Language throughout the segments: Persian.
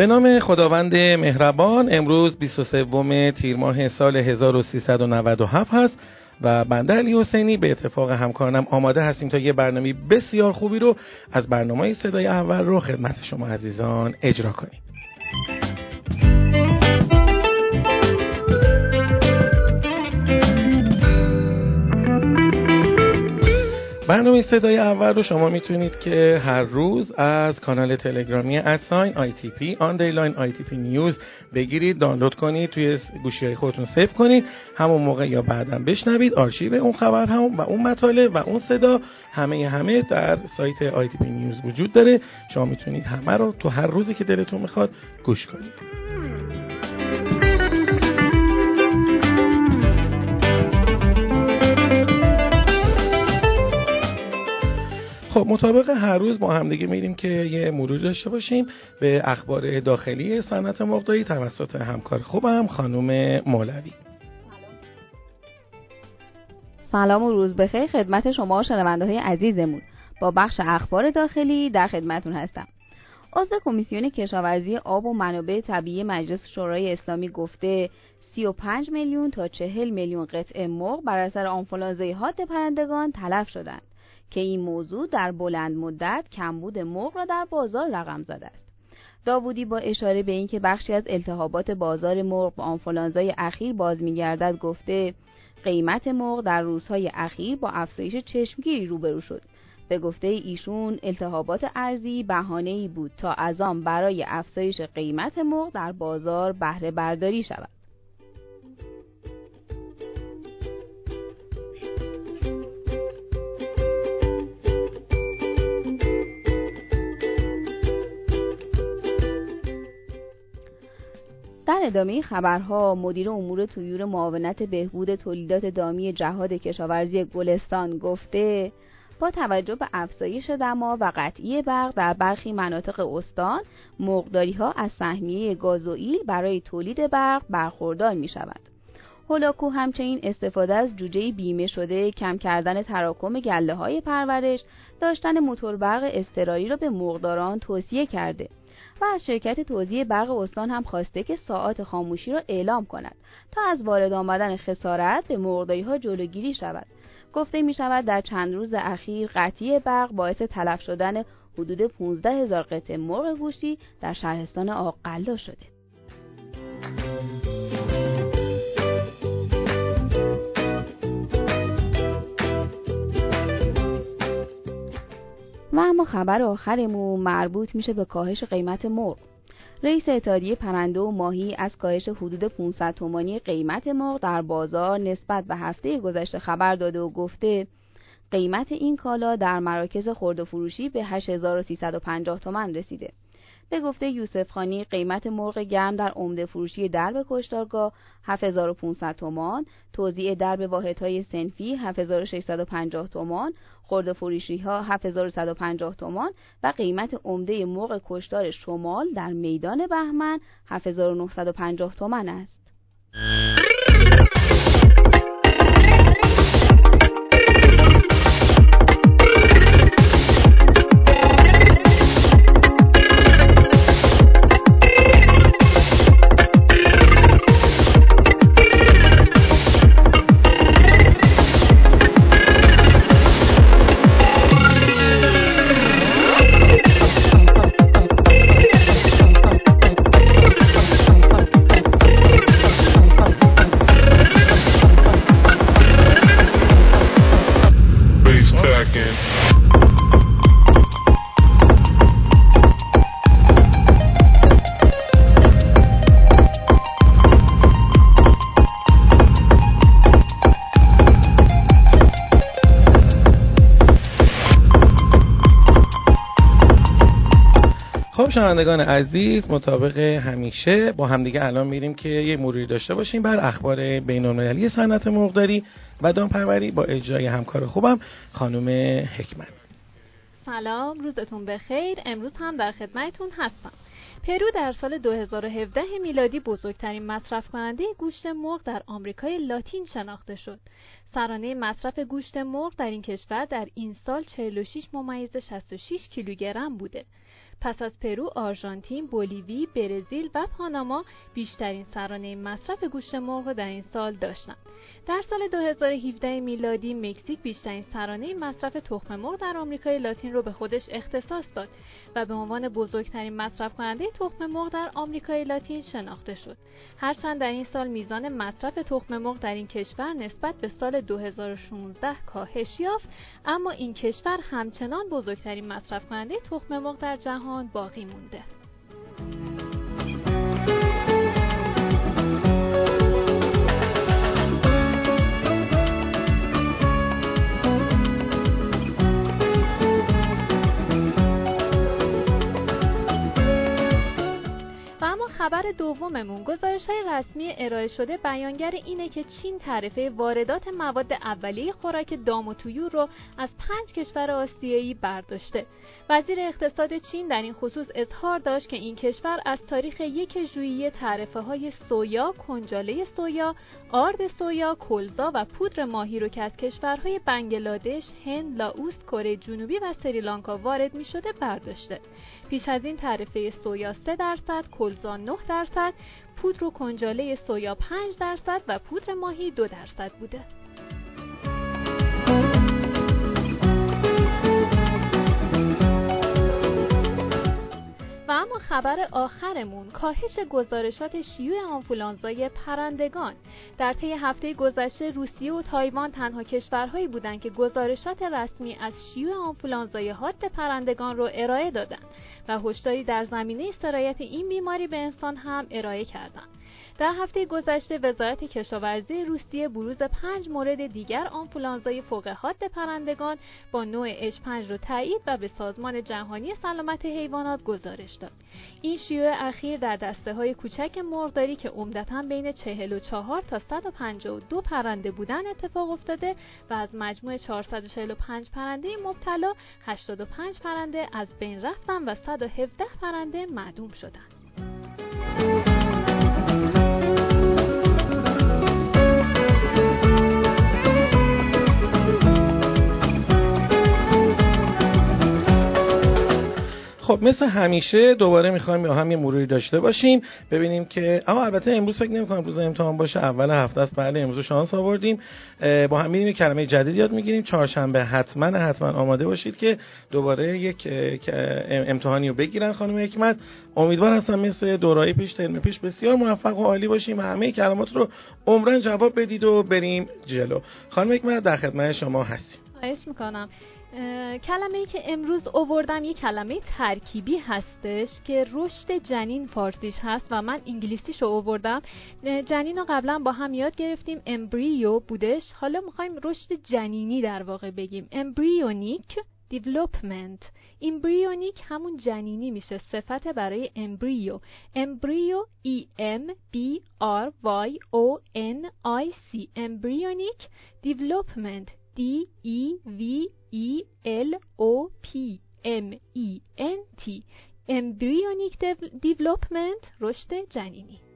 به نام خداوند مهربان امروز 23 تیر ماه سال 1397 هست و بنده علی حسینی به اتفاق همکارانم آماده هستیم تا یه برنامه بسیار خوبی رو از برنامه صدای اول رو خدمت شما عزیزان اجرا کنیم. برنامه صدای اول رو شما می‌تونید که هر روز از کانال تلگرامی at sign ITP underline ITP News بگیرید دانلود کنید توی گوشی های خودتون save کنید همون موقع یا بعدا بشنوید آرشیو اون خبر هم و اون مطالب و اون صدا همه همه در سایت ITP News وجود داره. شما می‌تونید همه رو تو هر روزی که دلتون می‌خواد گوش کنید. خب مطابق هر روز با همدیگه میریم که یه مرور داشته باشیم به اخبار داخلی صنعت مقداری توسط همکار خوبم خانم مولوی. سلام و روز بخیر. خدمت شما شنونده های عزیزمون. با بخش اخبار داخلی در خدمتون هستم. عضو کمیسیون کشاورزی آب و منابع طبیعی مجلس شورای اسلامی گفته 35 میلیون تا 40 میلیون قطعه مرغ بر اثر آنفولانزای حاد پرندگان تلف شدند. که این موضوع در بلند مدت کمبود مرغ را در بازار رقم زده است. داوودی با اشاره به اینکه بخشی از التهابات بازار مرغ با آنفولانزای اخیر باز میگردد گفته قیمت مرغ در روزهای اخیر با افزایش چشمگیری روبرو شد. به گفته ایشون التهابات ارزی بهانه‌ای بود تا از آن برای افزایش قیمت مرغ در بازار بهره برداری شود. در ادامه خبرها مدیر امور تویور معاونت بهبود تولیدات دامی جهاد کشاورزی گلستان گفته با توجه به افزایش دما و قطعی برق در برخی مناطق استان مقداری ها از سهمیه گازوئیل برای تولید برق برخوردار می شود. هولاکو همچنین استفاده از جوجه بیمه شده کم کردن تراکم گله های پرورش داشتن موتور برق را به مقداران توصیه کرده و از شرکت توزیع برق استان هم خواسته که ساعات خاموشی را اعلام کند تا از وارد آمدن خسارت به مرغداری ها جلوگیری شود. گفته می شود در چند روز اخیر قطعی برق باعث تلف شدن حدود 15 هزار قطعه مرغ گوشتی در شهرستان آقلا شده. و اما خبر آخرمون مربوط میشه به کاهش قیمت مرغ رئیس اتحادیه پرنده و ماهی از کاهش حدود 500 تومانی قیمت مرغ در بازار نسبت به هفته گذشته خبر داده و گفته قیمت این کالا در مراکز خرد و فروشی به 8350 تومن رسیده. به گفته یوسف خانی قیمت مرغ گرم در عمده فروشی درب کشتارگاه 7500 تومان، توزیع درب واحدهای سنفی 7650 تومان، خرد فروشی ها 7150 تومان. و قیمت عمده مرغ کشتار شمال در میدان بهمن 7950 تومان است. good. خب شنوندگان عزیز مطابق همیشه با همدیگه الان میریم که یه مروری داشته باشیم بر اخبار بین المللی صنعت مرغداری و دامپروری با اجرای همکار خوبم خانم حکمت سلام روزتون بخیر امروز هم در خدمتتون هستم پرو در سال 2017 میلادی بزرگترین مصرف کننده گوشت مرغ در آمریکای لاتین شناخته شد. سرانه مصرف گوشت مرغ در این کشور در این سال 46 ممیز 66 کیلوگرم بوده. پس از پرو، آرژانتین، بولیوی، برزیل و پاناما بیشترین سرانه مصرف گوشت مرغ را در این سال داشتند. در سال 2017 میلادی مکزیک بیشترین سرانه مصرف تخم مرغ در آمریکای لاتین رو به خودش اختصاص داد و به عنوان بزرگترین مصرف کننده تخم مرغ در آمریکای لاتین شناخته شد. هرچند در این سال میزان مصرف تخم مرغ در این کشور نسبت به سال 2016 کاهش یافت اما این کشور همچنان بزرگترین مصرف کننده تخم مرغ در جهان باقی مونده. خبر دوممون گزارش های رسمی ارائه شده بیانگر اینه که چین تعرفه واردات مواد اولیه خوراک دام و تویور رو از پنج کشور آسیایی برداشته. وزیر اقتصاد چین در این خصوص اظهار داشت که این کشور از تاریخ یک ژوئیه تعرفه های سویا، کنجاله سویا، آرد سویا، کلزا و پودر ماهی رو که از کشورهای بنگلادش، هند، لاوس، کره جنوبی و سریلانکا وارد می شده برداشته. پیش از این تعرفه سویا 3 درصد، کلزا 9 درصد، پودر و کنجاله سویا 5 درصد و پودر ماهی 2 درصد بوده. و اما خبر آخرمون کاهش گزارشات شیوع آنفولانزای پرندگان در طی هفته گذشته روسیه و تایوان تنها کشورهایی بودند که گزارشات رسمی از شیوع آنفولانزای حاد پرندگان رو ارائه دادند و هشداری در زمینه سرایت این بیماری به انسان هم ارائه کردند در هفته گذشته وزارت کشاورزی روسیه بروز پنج مورد دیگر آنفولانزای فوق حاد پرندگان با نوع H5 رو تایید و به سازمان جهانی سلامت حیوانات گزارش داد. این شیوع اخیر در دسته های کوچک مرغداری که عمدتا بین 44 تا 152 پرنده بودن اتفاق افتاده و از مجموع 445 پرنده مبتلا 85 پرنده از بین رفتن و 117 پرنده معدوم شدند. خب مثل همیشه دوباره می‌خوایم یا هم یه مروری داشته باشیم. ببینیم که اما البته امروز فکر نمی‌کنم روز امتحان باشه. اول هفته است. بله امروز شانس آوردیم. با هم می‌بینیم کلمه جدید یاد می‌گیریم. چهارشنبه حتما حتما آماده باشید که دوباره یک امتحانی رو بگیرن خانم حکمت. امیدوار هستم مثل دورای پیش ترم پیش بسیار موفق و عالی باشیم و همه کلمات رو عمرن جواب بدید و بریم جلو. خانم حکمت در خدمت شما هستیم. خواهش می‌کنم. کلمه ای که امروز اووردم یه کلمه ترکیبی هستش که رشد جنین فارسیش هست و من انگلیسیش رو اووردم جنین رو قبلا با هم یاد گرفتیم. embryo بودش. حالا می‌خوایم رشد جنینی در واقع بگیم. embryonic development embryonic همون جنینی میشه. صفت برای embryo embryo E M B R Y O N I C embryonic development E V E L O P M E N T embryonic development رشد جنینی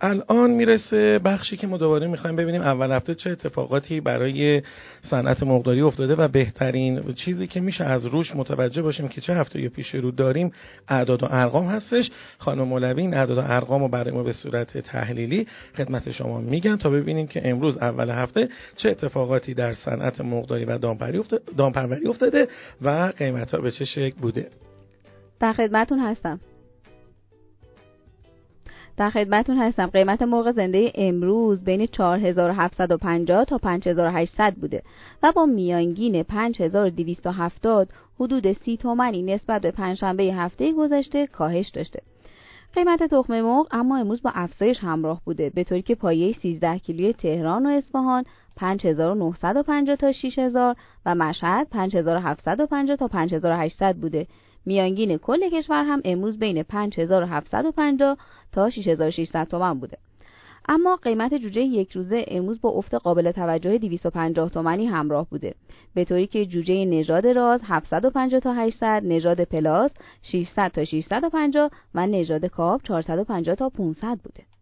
الان می‌رسه بخشی که ما دوباره می‌خوایم ببینیم اول هفته چه اتفاقاتی برای صنعت مقداری افتاده و بهترین چیزی که میشه از روش متوجه باشیم که چه هفته پیش رو داریم اعداد و ارقام هستش. خانم مولوی این اعداد و ارقام رو برای ما به صورت تحلیلی خدمت شما میگن تا ببینیم که امروز اول هفته چه اتفاقاتی در صنعت مقداری و دامپروری افتاده و قیمت ها به چه شکل بوده. در خدمتون هستم. در خدمتون هستم. قیمت مرغ زنده امروز بین 4750 تا 5800 بوده و با میانگین 5270 حدود 30 تومنی نسبت به پنجشنبه هفته گذشته کاهش داشته. قیمت تخم مرغ اما امروز با افزایش همراه بوده به طوری که پایه 13 کیلوی تهران و اصفهان 5950 تا 6000 و مشهد 5750 تا 5800 بوده. میانگین کل کشور هم امروز بین 5750 تا 6600 تومان بوده. اما قیمت جوجه یک روزه امروز با افت قابل توجه 250 تومانی همراه بوده. به طوری که جوجه نژاد راز 750 تا 800 نژاد پلاس 600 تا 650 و نژاد کاپ 450 تا 500 بوده.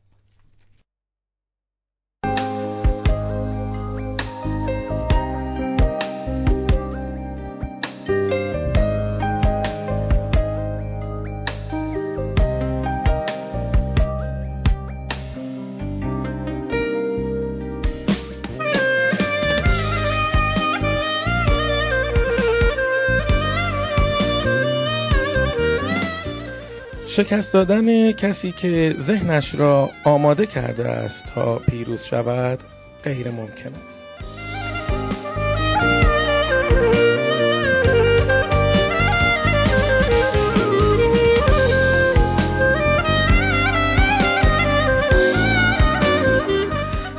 شکست دادن کسی که ذهنش را آماده کرده است تا پیروز شود غیر ممکن است.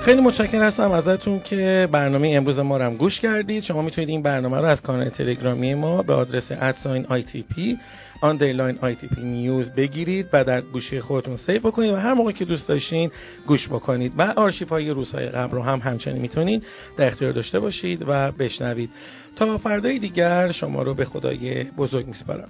خیلی متشکر هستم ازتون که برنامه امروز ما رو هم گوش کردید. شما می‌تونید این برنامه رو از کانال تلگرامی ما به آدرس ادساین P underline P News بگیرید و در گوشی خودتون save بکنید و هر موقع که دوست داشتین گوش بکنید و آرشیو های روزهای قبل رو هم همچنین می‌تونید در اختیار داشته باشید و بشنوید. تا فردای دیگر شما رو به خدای بزرگ میسپارم.